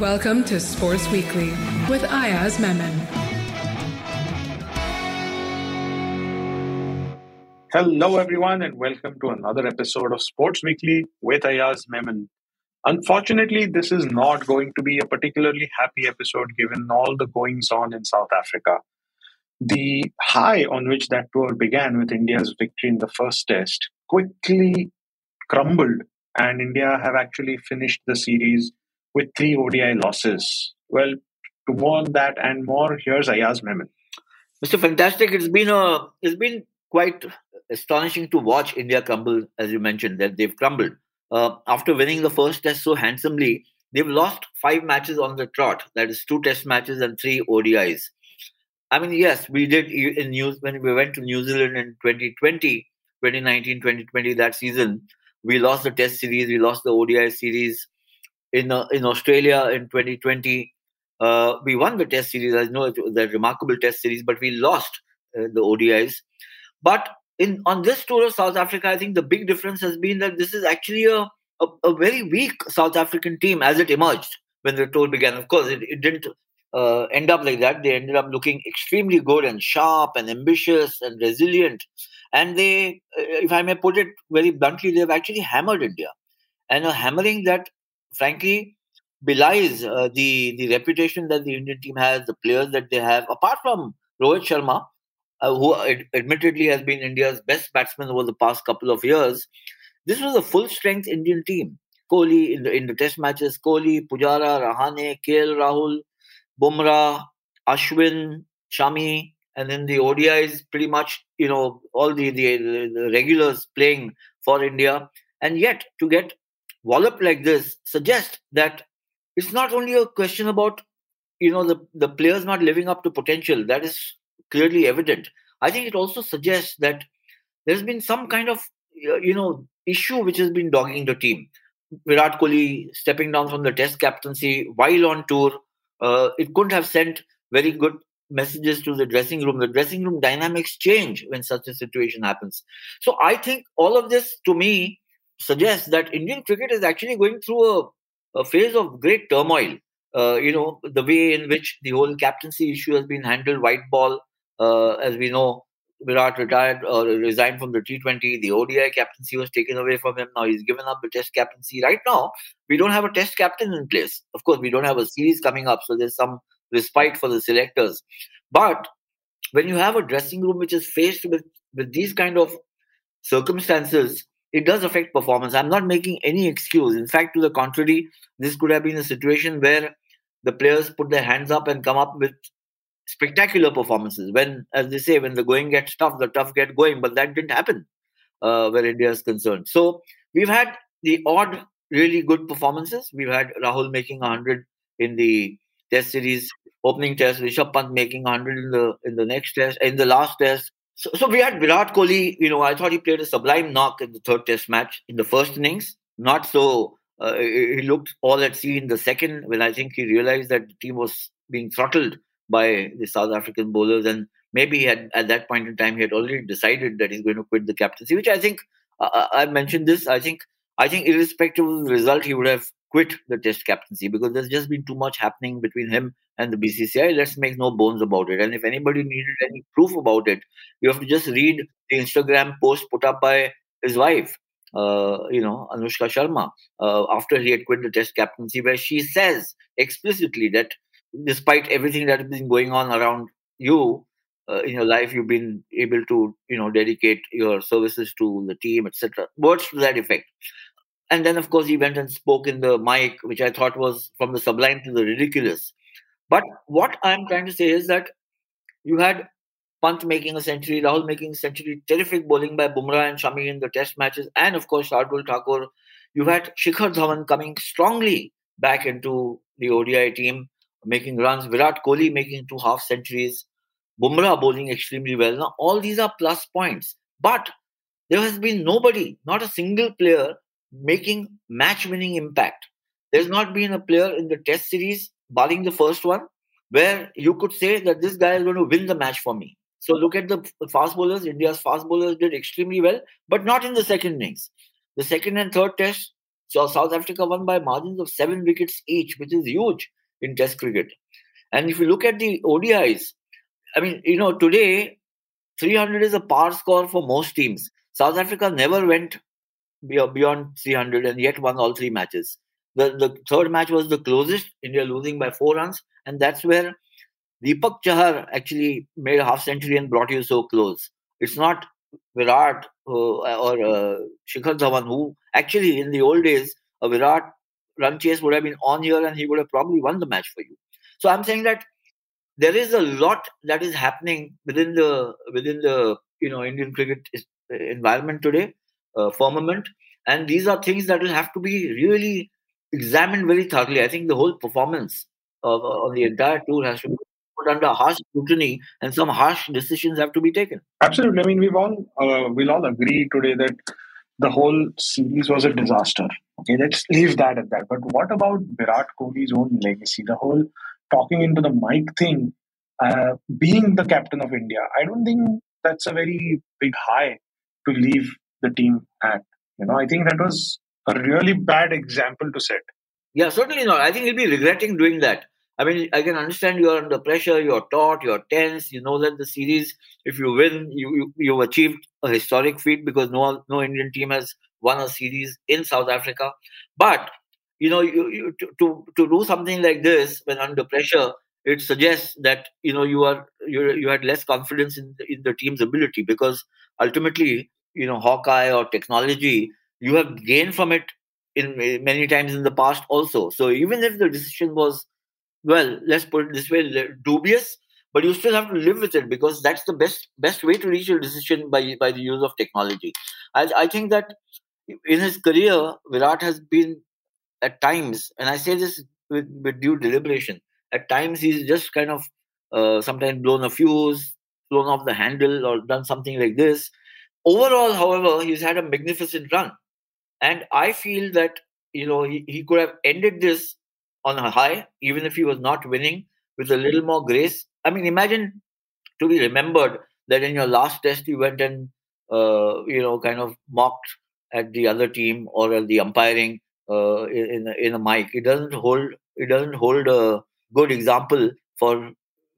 Welcome to Sports Weekly with Ayaz Memon. Hello, everyone, and welcome to another episode of Sports Weekly with Ayaz Memon. Unfortunately, this is not going to be a particularly happy episode given all the goings on in South Africa. The high on which that tour began with India's victory in the first test quickly crumbled, and India have actually finished the series with three ODI losses. Well, to more on that and more, here's Ayaz Memon. Mr. Fantastic, it's been a it's been quite astonishing to watch India crumble, as you mentioned, that they've crumbled. Uh, after winning the first test so handsomely, they've lost five matches on the trot. That is two test matches and three ODIs. I mean, yes, we did in news when we went to New Zealand in 2020, 2019, 2020, that season. We lost the test series, we lost the ODI series. In, uh, in Australia in 2020, uh, we won the test series. I know the remarkable test series, but we lost uh, the ODIs. But in on this tour of South Africa, I think the big difference has been that this is actually a, a, a very weak South African team as it emerged when the tour began. Of course, it, it didn't uh, end up like that. They ended up looking extremely good and sharp and ambitious and resilient. And they, uh, if I may put it very bluntly, they've actually hammered India. And a hammering that, frankly, belies uh, the, the reputation that the Indian team has, the players that they have, apart from Rohit Sharma, uh, who ad- admittedly has been India's best batsman over the past couple of years. This was a full strength Indian team. Kohli in the in the test matches, Kohli, Pujara, Rahane, KL Rahul, Bumrah, Ashwin, Shami, and then the ODIs pretty much, you know, all the, the, the regulars playing for India. And yet to get walloped like this suggests that it's not only a question about, you know, the, the players not living up to potential. That is clearly evident. I think it also suggests that there's been some kind of, you know, issue which has been dogging the team. Virat Kohli stepping down from the test captaincy while on tour uh, it couldn't have sent very good messages to the dressing room. The dressing room dynamics change when such a situation happens. So I think all of this to me suggests that Indian cricket is actually going through a, a phase of great turmoil. Uh, you know, the way in which the whole captaincy issue has been handled, white ball, uh, as we know, Virat retired or resigned from the T20. The ODI captaincy was taken away from him. Now he's given up the Test captaincy. Right now, we don't have a Test captain in place. Of course, we don't have a series coming up, so there's some respite for the selectors. But when you have a dressing room which is faced with, with these kind of circumstances, it does affect performance. I'm not making any excuse. In fact, to the contrary, this could have been a situation where the players put their hands up and come up with spectacular performances. When, as they say, when the going gets tough, the tough get going. But that didn't happen uh, where India is concerned. So we've had the odd, really good performances. We've had Rahul making 100 in the Test series opening test. Rishabh Pant making 100 in the in the next test, in the last test. So, so we had Virat Kohli. You know, I thought he played a sublime knock in the third Test match in the first innings. Not so. Uh, he looked all at sea in the second when I think he realized that the team was being throttled by the South African bowlers, and maybe he had, at that point in time he had already decided that he's going to quit the captaincy. Which I think uh, uh I mentioned this. I think I think irrespective of the result, he would have quit the Test captaincy because there's just been too much happening between him and the BCCI. Let's make no bones about it. And if anybody needed any proof about it, you have to just read the Instagram post put up by his wife. Uh, you know, Anushka Sharma, uh, after he had quit the Test captaincy, where she says explicitly that despite everything that has been going on around you uh, in your life you've been able to you know dedicate your services to the team etc words to that effect and then of course he went and spoke in the mic which i thought was from the sublime to the ridiculous but what i'm trying to say is that you had Pant making a century, Rahul making a century, terrific bowling by Bumrah and Shami in the test matches, and of course Shardul Thakur. You had Shikhar Dhawan coming strongly back into the ODI team making runs, Virat Kohli making two half centuries, Bumrah bowling extremely well. Now, all these are plus points. But there has been nobody, not a single player, making match winning impact. There's not been a player in the test series, barring the first one, where you could say that this guy is going to win the match for me. So look at the fast bowlers. India's fast bowlers did extremely well, but not in the second innings. The second and third test So South Africa won by margins of seven wickets each, which is huge in Test cricket. And if you look at the ODIs, I mean, you know, today 300 is a par score for most teams. South Africa never went beyond 300 and yet won all three matches. The, the third match was the closest, India losing by four runs, and that's where Deepak Chahar actually made a half century and brought you so close. It's not Virat uh, or uh, Shikhar Dhawan who actually in the old days a Virat run chase would have been on here and he would have probably won the match for you. So I'm saying that there is a lot that is happening within the within the you know Indian cricket environment today, uh, firmament, and these are things that will have to be really examined very thoroughly. I think the whole performance of, of the entire tour has to be put under harsh scrutiny, and some harsh decisions have to be taken. Absolutely. I mean, we've all uh, we'll all agree today that the whole series was a disaster. Okay, let's leave that at that. But what about Virat Kohli's own legacy? The whole talking into the mic thing, uh, being the captain of India. I don't think that's a very big high to leave the team at. You know, I think that was a really bad example to set. Yeah, certainly not. I think he'll be regretting doing that. I mean, I can understand you're under pressure, you're taut, you're tense. You know that the series, if you win, you, you you've achieved a historic feat because no no Indian team has won a series in South Africa. But you know, you, you to, to to do something like this when under pressure, it suggests that you know you are you you had less confidence in in the team's ability because ultimately, you know, Hawkeye or technology, you have gained from it in many times in the past also. So even if the decision was well, let's put it this way, dubious, but you still have to live with it because that's the best best way to reach your decision by by the use of technology. I, I think that in his career, Virat has been at times, and I say this with, with due deliberation, at times he's just kind of uh, sometimes blown a fuse, blown off the handle, or done something like this. Overall, however, he's had a magnificent run. And I feel that, you know, he, he could have ended this on a high, even if he was not winning, with a little more grace. I mean, imagine to be remembered that in your last test you went and uh, you know kind of mocked at the other team or at the umpiring uh, in in a mic. It doesn't hold. It doesn't hold a good example for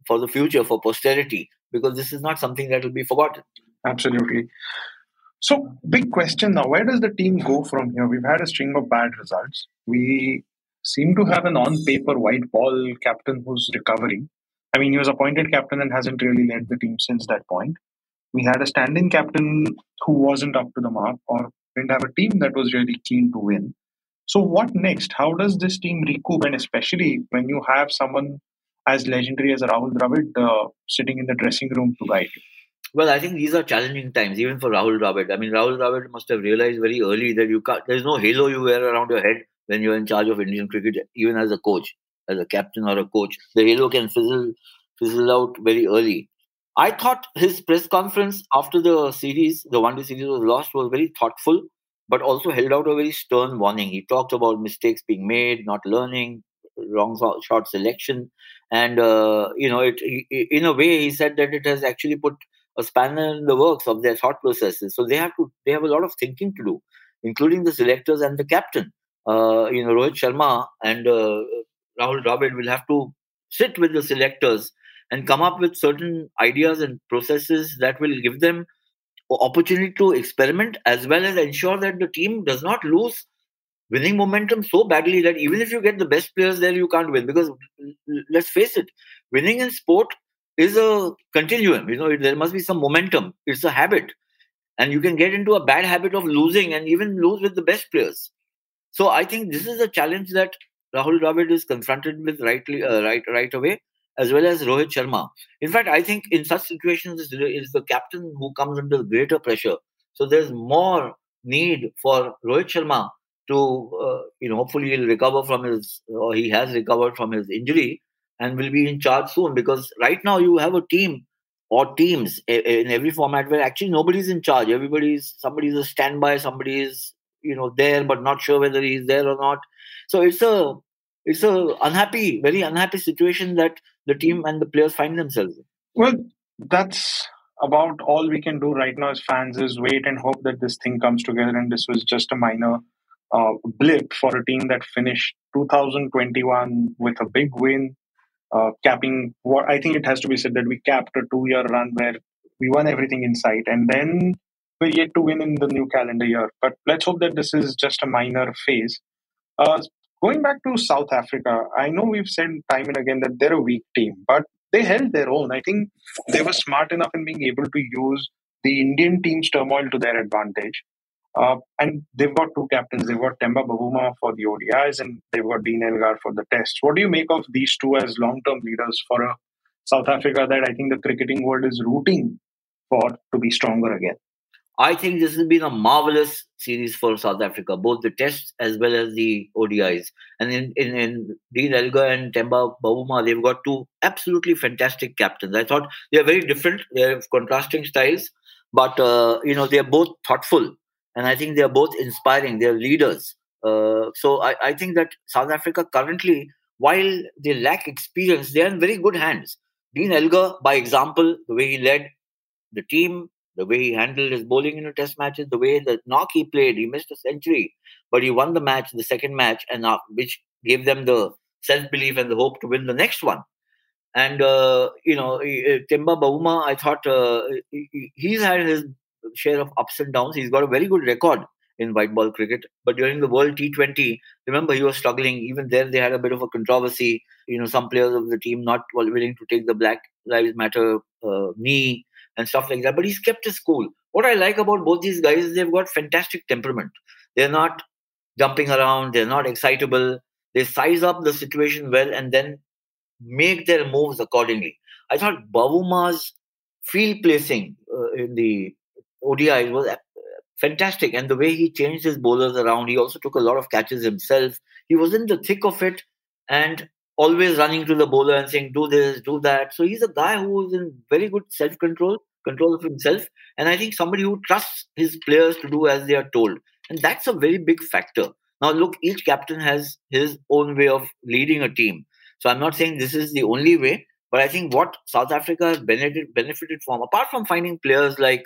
for the future for posterity because this is not something that will be forgotten. Absolutely. So, big question now: Where does the team go from here? We've had a string of bad results. We seem to have an on paper white ball captain who's recovering. I mean, he was appointed captain and hasn't really led the team since that point. We had a stand-in captain who wasn't up to the mark or didn't have a team that was really keen to win. So what next? How does this team recoup? And especially when you have someone as legendary as Rahul Dravid uh, sitting in the dressing room to guide you. Well, I think these are challenging times, even for Rahul Dravid. I mean, Rahul Dravid must have realized very early that you can't. There's no halo you wear around your head when you're in charge of Indian cricket, even as a coach, as a captain or a coach. The halo can fizzle fizzle out very early. I thought his press conference after the series, the one day series was lost, was very thoughtful, but also held out a very stern warning. He talked about mistakes being made, not learning, wrong shot selection, and uh, you know, it, in a way, he said that it has actually put a spanner in the works of their thought processes. So they have to, they have a lot of thinking to do, including the selectors and the captain uh, you know, Rohit Sharma and uh, Rahul Dravid will have to sit with the selectors and come up with certain ideas and processes that will give them opportunity to experiment as well as ensure that the team does not lose winning momentum so badly that even if you get the best players there you can't win because let's face it winning in sport is a continuum you know there must be some momentum it's a habit and you can get into a bad habit of losing and even lose with the best players so I think this is a challenge that Rahul Dravid is confronted with rightly uh, right right away, as well as Rohit Sharma. In fact, I think in such situations is the captain who comes under greater pressure. So there's more need for Rohit Sharma to uh, you know hopefully he'll recover from his or he has recovered from his injury and will be in charge soon because right now you have a team or teams in every format where actually nobody's in charge. Everybody's somebody's a standby somebody's you know there but not sure whether he's there or not. So it's a it's a unhappy very unhappy situation that the team and the players find themselves in. Well that's about all we can do right now as fans is wait and hope that this thing comes together and this was just a minor uh, blip for a team that finished 2021 with a big win, capping what I think it has to be said that we capped a two year run where we won everything in sight. And then we're yet to win in the new calendar year. But let's hope that this is just a minor phase. Uh, going back to South Africa, I know we've said time and again that they're a weak team, but they held their own. I think they were smart enough in being able to use the Indian team's turmoil to their advantage. Uh, and they've got two captains. They've got Temba Bavuma for the ODIs and they've got Dean Elgar for the tests. What do you make of these two as long term leaders for a South Africa that I think the cricketing world is rooting for to be stronger again? I think this has been a marvelous series for South Africa, both the tests as well as the ODIs. And in, in, in Dean Elgar and Temba Bavuma, they've got two absolutely fantastic captains. I thought they're very different. They have contrasting styles, but, uh, you know, they're both thoughtful. And I think they're both inspiring. They're leaders. Uh, so I, I think that South Africa currently, while they lack experience, they're in very good hands. Dean Elgar, by example, the way he led the team, the way he handled his bowling in the test matches, the way the knock he played, he missed a century, but he won the match, the second match, and uh, which gave them the self belief and the hope to win the next one. And uh, you know, Temba Bavuma, I thought uh, he's had his share of ups and downs. He's got a very good record in white ball cricket, but during the World T20, remember he was struggling. Even there, they had a bit of a controversy. You know, some players of the team not willing to take the Black Lives Matter uh, knee and stuff like that. But he's kept his cool. What I like about both these guys is they've got fantastic temperament. They're not jumping around, they're not excitable. They size up the situation well and then make their moves accordingly. I thought Bavuma's field placing uh, in the ODI was fantastic. And the way he changed his bowlers around, he also took a lot of catches himself. He was in the thick of it. And always running to the bowler and saying, do this, do that. So he's a guy who is in very good self control, control of himself. And I think somebody who trusts his players to do as they are told. And that's a very big factor. Now, look, each captain has his own way of leading a team. So I'm not saying this is the only way, but I think what South Africa has benefited, benefited from, apart from finding players like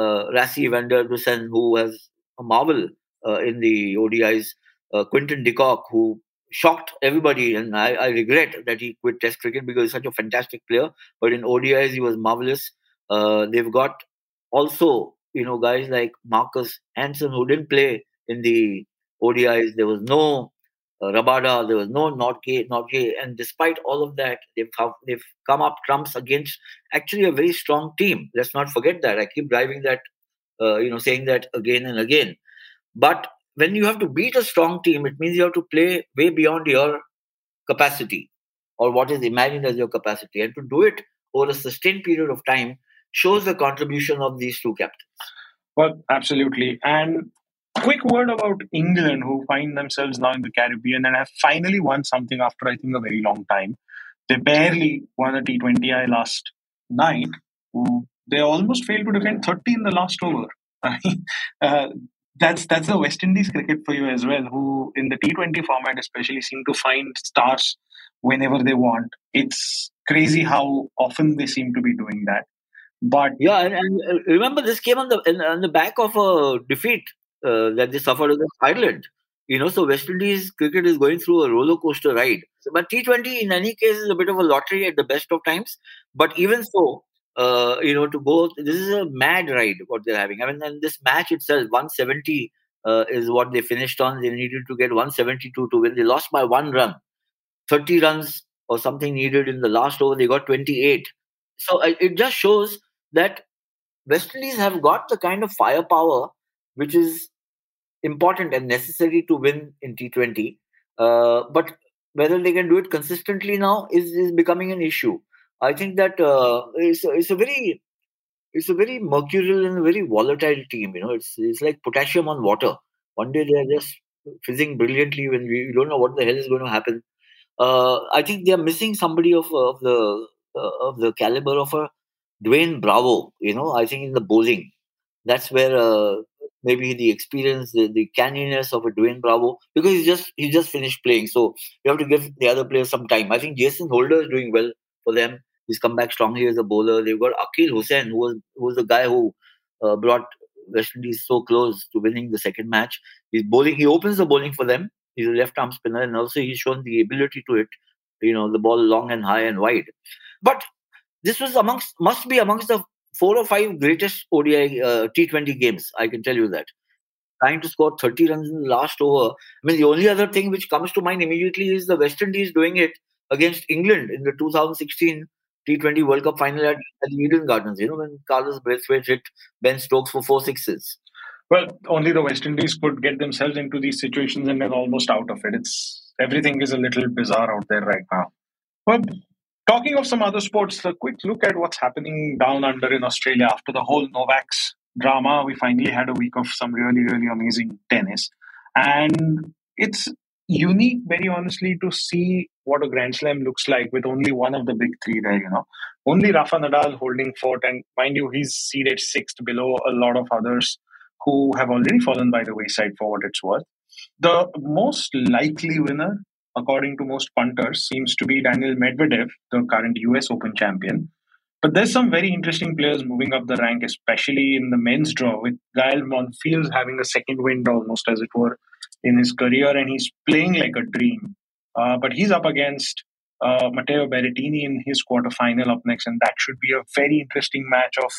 uh, Rassie van der Dussen, who has a marvel uh, in the ODIs, uh, Quinton de Kock, who shocked everybody, and I, I, regret that he quit Test cricket because he's such a fantastic player. But in ODIs, he was marvelous. Uh, they've got also, you know, guys like Marcus Hanson who didn't play in the ODIs. There was no Rabada, there was no Nortje, Nortje, and despite all of that, they've come, they've come up trumps against actually a very strong team. Let's not forget that. I keep driving that, uh, you know, saying that again and again. But when you have to beat a strong team, it means you have to play way beyond your capacity or what is imagined as your capacity. And to do it over a sustained period of time shows the contribution of these two captains. Well, absolutely. And quick word about England, who find themselves now in the Caribbean and have finally won something after, I think, a very long time. They barely won a T20I last night. They almost failed to defend 30 in the last over. uh, that's that's the West Indies cricket for you as well, who in the T20 format especially seem to find stars whenever they want. It's crazy how often they seem to be doing that. But yeah, and, and uh, remember this came on the on the back of a defeat uh, that they suffered against Ireland. You know, so West Indies cricket is going through a roller coaster ride. But T20 in any case is a bit of a lottery at the best of times. But even so, uh, you know, to go. This is a mad ride what they're having. I mean, and this match itself, 170 uh, is what they finished on. They needed to get 172 to win. They lost by one run. 30 runs or something needed in the last over. They got 28. So it just shows that West Indies have got the kind of firepower which is important and necessary to win in T20. Uh, but whether they can do it consistently now is, is becoming an issue. I think that uh, it's, it's a very it's a very mercurial and very volatile team. You know, it's it's like potassium on water. One day they're just fizzing brilliantly when we don't know what the hell is going to happen. Uh, I think they are missing somebody of of the uh, of the caliber of a Dwayne Bravo. You know, I think in the bowling, that's where uh, maybe the experience, the, the canniness of a Dwayne Bravo, because he's just he just finished playing, so you have to give the other players some time. I think Jason Holder is doing well for them. He's come back strongly as a bowler. They've got Akeal Hosein, who was who was the guy who uh, brought West Indies so close to winning the second match. He's bowling. He opens the bowling for them. He's a left arm spinner, and also he's shown the ability to hit, you know, the ball long and high and wide. But this was amongst must be amongst the four or five greatest ODI uh, T20 games. I can tell you that. Trying to score 30 runs in the last over. I mean, the only other thing which comes to mind immediately is the West Indies doing it against England in the 2016 T20 World Cup final at, at the Eden Gardens, you know, when Carlos Braithwaite hit Ben Stokes for four sixes. Well, only the West Indies could get themselves into these situations and they're almost out of it. It's everything is a little bizarre out there right now. Well, talking of some other sports, a quick look at what's happening down under in Australia after the whole Novak's drama. We finally had a week of some really, really amazing tennis. And it's unique, very honestly, to see what a Grand Slam looks like with only one of the big three there, you know. Only Rafa Nadal holding fort, and mind you, he's seated sixth below a lot of others who have already fallen by the wayside for what it's worth. The most likely winner, according to most punters, seems to be Daniil Medvedev, the current US Open champion. But there's some very interesting players moving up the rank, especially in the men's draw, with Gael Monfils having a second wind almost, as it were, in his career, and he's playing like a dream. Uh, but he's up against uh, Matteo Berrettini in his quarterfinal up next, and that should be a very interesting match of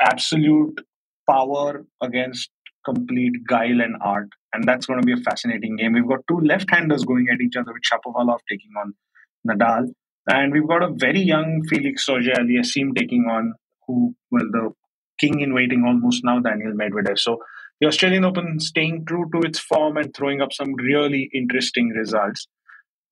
absolute power against complete guile and art. And that's going to be a fascinating game. We've got two left-handers going at each other with Shapovalov taking on Nadal. And we've got a very young Felix Auger-Aliassime taking on who, well, the king in waiting almost now, Daniil Medvedev. So the Australian Open staying true to its form and throwing up some really interesting results.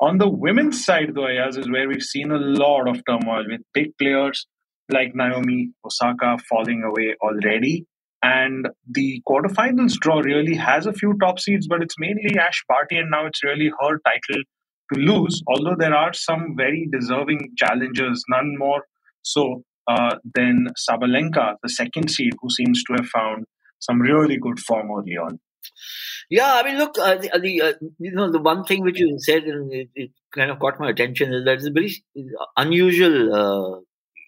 On the women's side, though, Ayaz, is where we've seen a lot of turmoil with big players like Naomi Osaka falling away already. And the quarterfinals draw really has a few top seeds, but it's mainly Ash Barty, and now it's really her title to lose. Although there are some very deserving challengers, none more so uh, than Sabalenka, the second seed, who seems to have found some really good form early on. Yeah, I mean, look, uh, the, uh, uh, you know the one thing which you said and it, it, kind of caught my attention is that it's a very unusual, uh,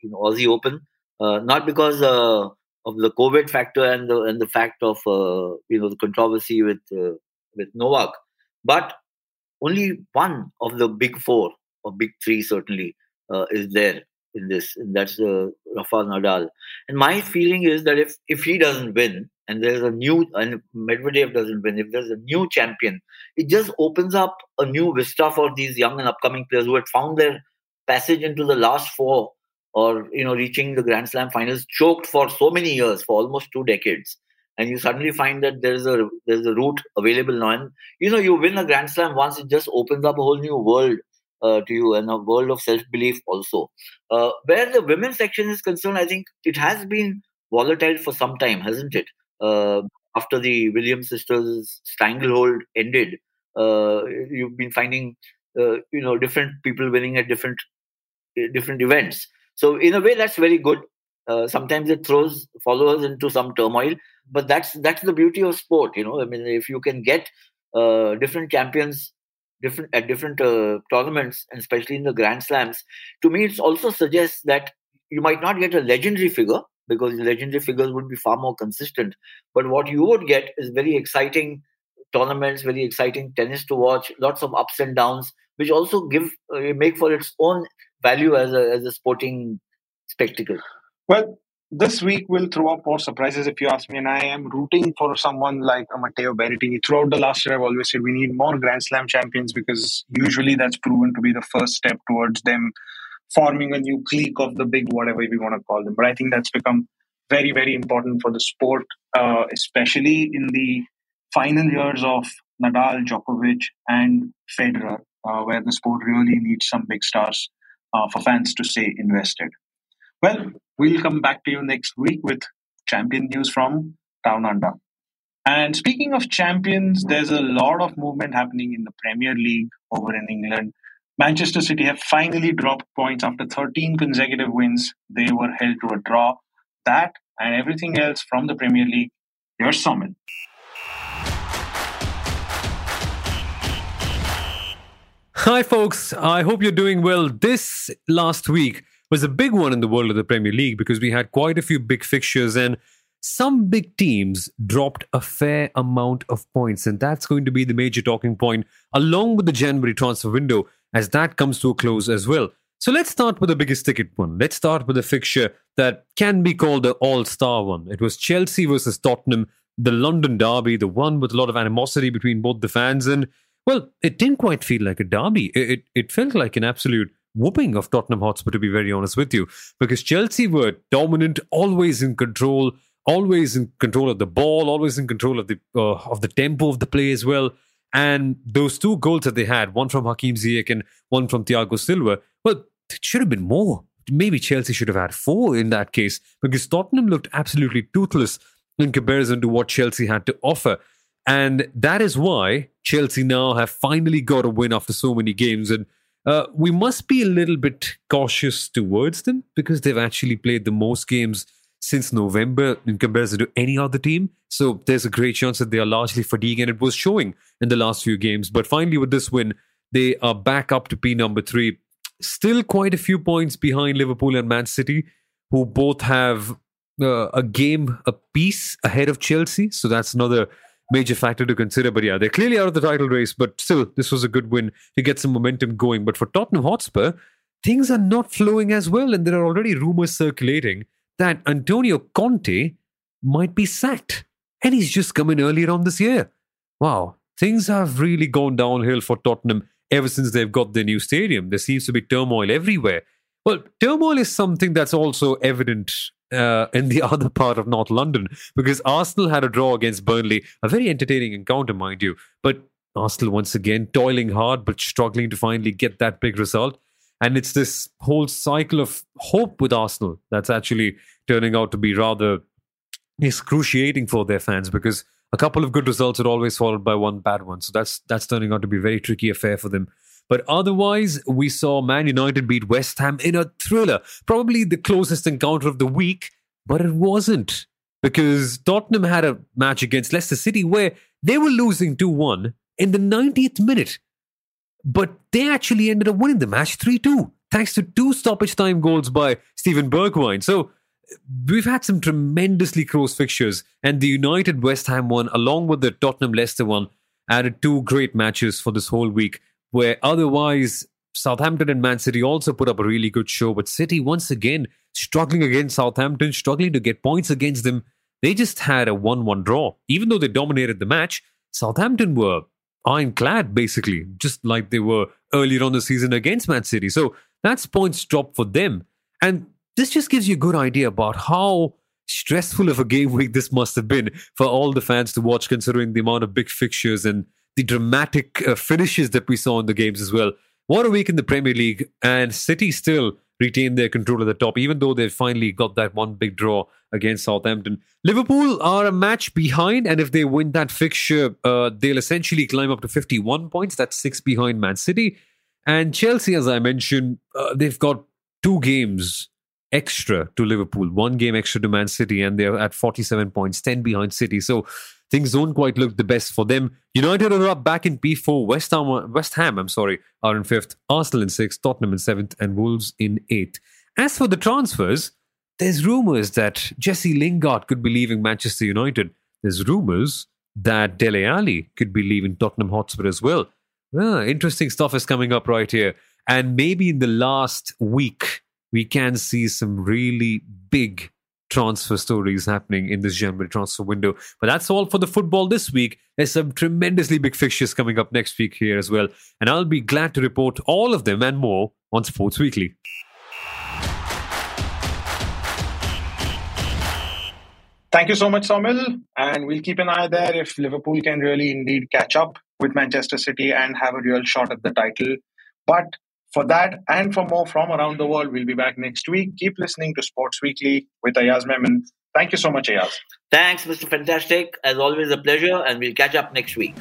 you know, Aussie Open. Uh, not because uh, of the COVID factor and the and the fact of uh, you know the controversy with uh, with Novak, but only one of the big four or big three certainly uh, is there in this, and that's uh, Rafael Nadal. And my feeling is that if if he doesn't win, and there's a new and Medvedev doesn't win, if there's a new champion, it just opens up a new vista for these young and upcoming players who had found their passage into the last four or you know reaching the Grand Slam finals choked for so many years, for almost two decades. And you suddenly find that there's a there's a route available now. And you know, you win a Grand Slam once, it just opens up a whole new world uh, to you and a world of self belief also. Uh, where the women's section is concerned, I think it has been volatile for some time, hasn't it? uh, after the Williams sisters stranglehold ended, uh, you've been finding uh, you know different people winning at different different events. So in a way, that's very good. Uh, sometimes it throws followers into some turmoil, but that's that's the beauty of sport. You know, I mean, if you can get uh, different champions different at different tournaments, and especially in the Grand Slams, to me, it also suggests that you might not get a legendary figure, because legendary figures would be far more consistent. But what you would get is very exciting tournaments, very exciting tennis to watch, lots of ups and downs, which also give uh, make for its own value as a as a sporting spectacle. Well, this week will throw up more surprises if you ask me, and I am rooting for someone like Matteo Berrettini. Throughout the last year, I've always said we need more Grand Slam champions because usually that's proven to be the first step towards them forming a new clique of the big whatever we want to call them. But I think that's become very, very important for the sport, uh, especially in the final years of Nadal, Djokovic, and Federer, uh, where the sport really needs some big stars uh, for fans to stay invested. Well, we'll come back to you next week with champion news from Down Under. And speaking of champions, there's a lot of movement happening in the Premier League over in England. Manchester City have finally dropped points after 13 consecutive wins. They were held to a draw. That and everything else from the Premier League. Here's Somil. Hi, folks. I hope you're doing well. This last week was a big one in the world of the Premier League because we had quite a few big fixtures and some big teams dropped a fair amount of points, and that's going to be the major talking point along with the January transfer window as that comes to a close as well. So let's start with the biggest ticket one. Let's start with a fixture that can be called the all star one. It was Chelsea versus Tottenham, the London derby, the one with a lot of animosity between both the fans. And, well, it didn't quite feel like a derby. It, it, it felt like an absolute whooping of Tottenham Hotspur, to be very honest with you, because Chelsea were dominant, always in control, always in control of the ball, always in control of the uh, of the tempo of the play as well. And those two goals that they had, one from Hakim Ziyech and one from Thiago Silva, well, it should have been more. Maybe Chelsea should have had four in that case because Tottenham looked absolutely toothless in comparison to what Chelsea had to offer. And that is why Chelsea now have finally got a win after so many games. And uh, we must be a little bit cautious towards them because they've actually played the most games since November in comparison to any other team. So there's a great chance that they are largely fatigued, and it was showing in the last few games. But finally, with this win, they are back up to P number three. Still quite a few points behind Liverpool and Man City, who both have uh, a game apiece ahead of Chelsea. So that's another major factor to consider. But yeah, they're clearly out of the title race, but still, this was a good win to get some momentum going. But for Tottenham Hotspur, things are not flowing as well, and there are already rumors circulating that Antonio Conte might be sacked. And he's just come in earlier on this year. Wow, things have really gone downhill for Tottenham ever since they've got their new stadium. There seems to be turmoil everywhere. Well, turmoil is something that's also evident uh, in the other part of North London because Arsenal had a draw against Burnley, a very entertaining encounter, mind you. But Arsenal once again toiling hard but struggling to finally get that big result. And it's this whole cycle of hope with Arsenal that's actually turning out to be rather excruciating for their fans because a couple of good results are always followed by one bad one. So that's that's turning out to be a very tricky affair for them. But otherwise, we saw Man United beat West Ham in a thriller, probably the closest encounter of the week, but it wasn't because Tottenham had a match against Leicester City where they were losing 2 1 in the 90th minute. But they actually ended up winning the match 3 2, thanks to two stoppage time goals by Steven Bergwijn. So we've had some tremendously close fixtures, and the United West Ham one, along with the Tottenham Leicester one, added two great matches for this whole week where otherwise Southampton and Man City also put up a really good show, but City once again struggling against Southampton, struggling to get points against them. They just had a 1 1 draw. Even though they dominated the match, Southampton were ironclad, basically, just like they were earlier on the season against Man City. So that's points dropped for them. And this just gives you a good idea about how stressful of a game week this must have been for all the fans to watch, considering the amount of big fixtures and the dramatic uh, finishes that we saw in the games as well. What a week in the Premier League, and City still retain their control at the top, even though they finally got that one big draw against Southampton. Liverpool are a match behind, and if they win that fixture, uh, they'll essentially climb up to 51 points. That's six behind Man City. And Chelsea, as I mentioned, uh, they've got two games extra to Liverpool, one game extra to Man City, and they're at 47 points, 10 behind City. So things don't quite look the best for them. United are up back in P4. West Ham, West Ham, I'm sorry, are in fifth. Arsenal in sixth. Tottenham in seventh, and Wolves in eighth. As for the transfers, there's rumours that Jesse Lingard could be leaving Manchester United. There's rumours that Dele Alli could be leaving Tottenham Hotspur as well. Ah, interesting stuff is coming up right here. And maybe in the last week, we can see some really big transfer stories happening in this January transfer window. But that's all for the football this week. There's some tremendously big fixtures coming up next week here as well. And I'll be glad to report all of them and more on Sports Weekly. Thank you so much, Somil. And we'll keep an eye there if Liverpool can really indeed catch up with Manchester City and have a real shot at the title. But for that and for more from around the world, we'll be back next week. Keep listening to Sports Weekly with Ayaz Memon. Thank you so much, Ayaz. Thanks, Mr. Fantastic. As always, a pleasure, and we'll catch up next week.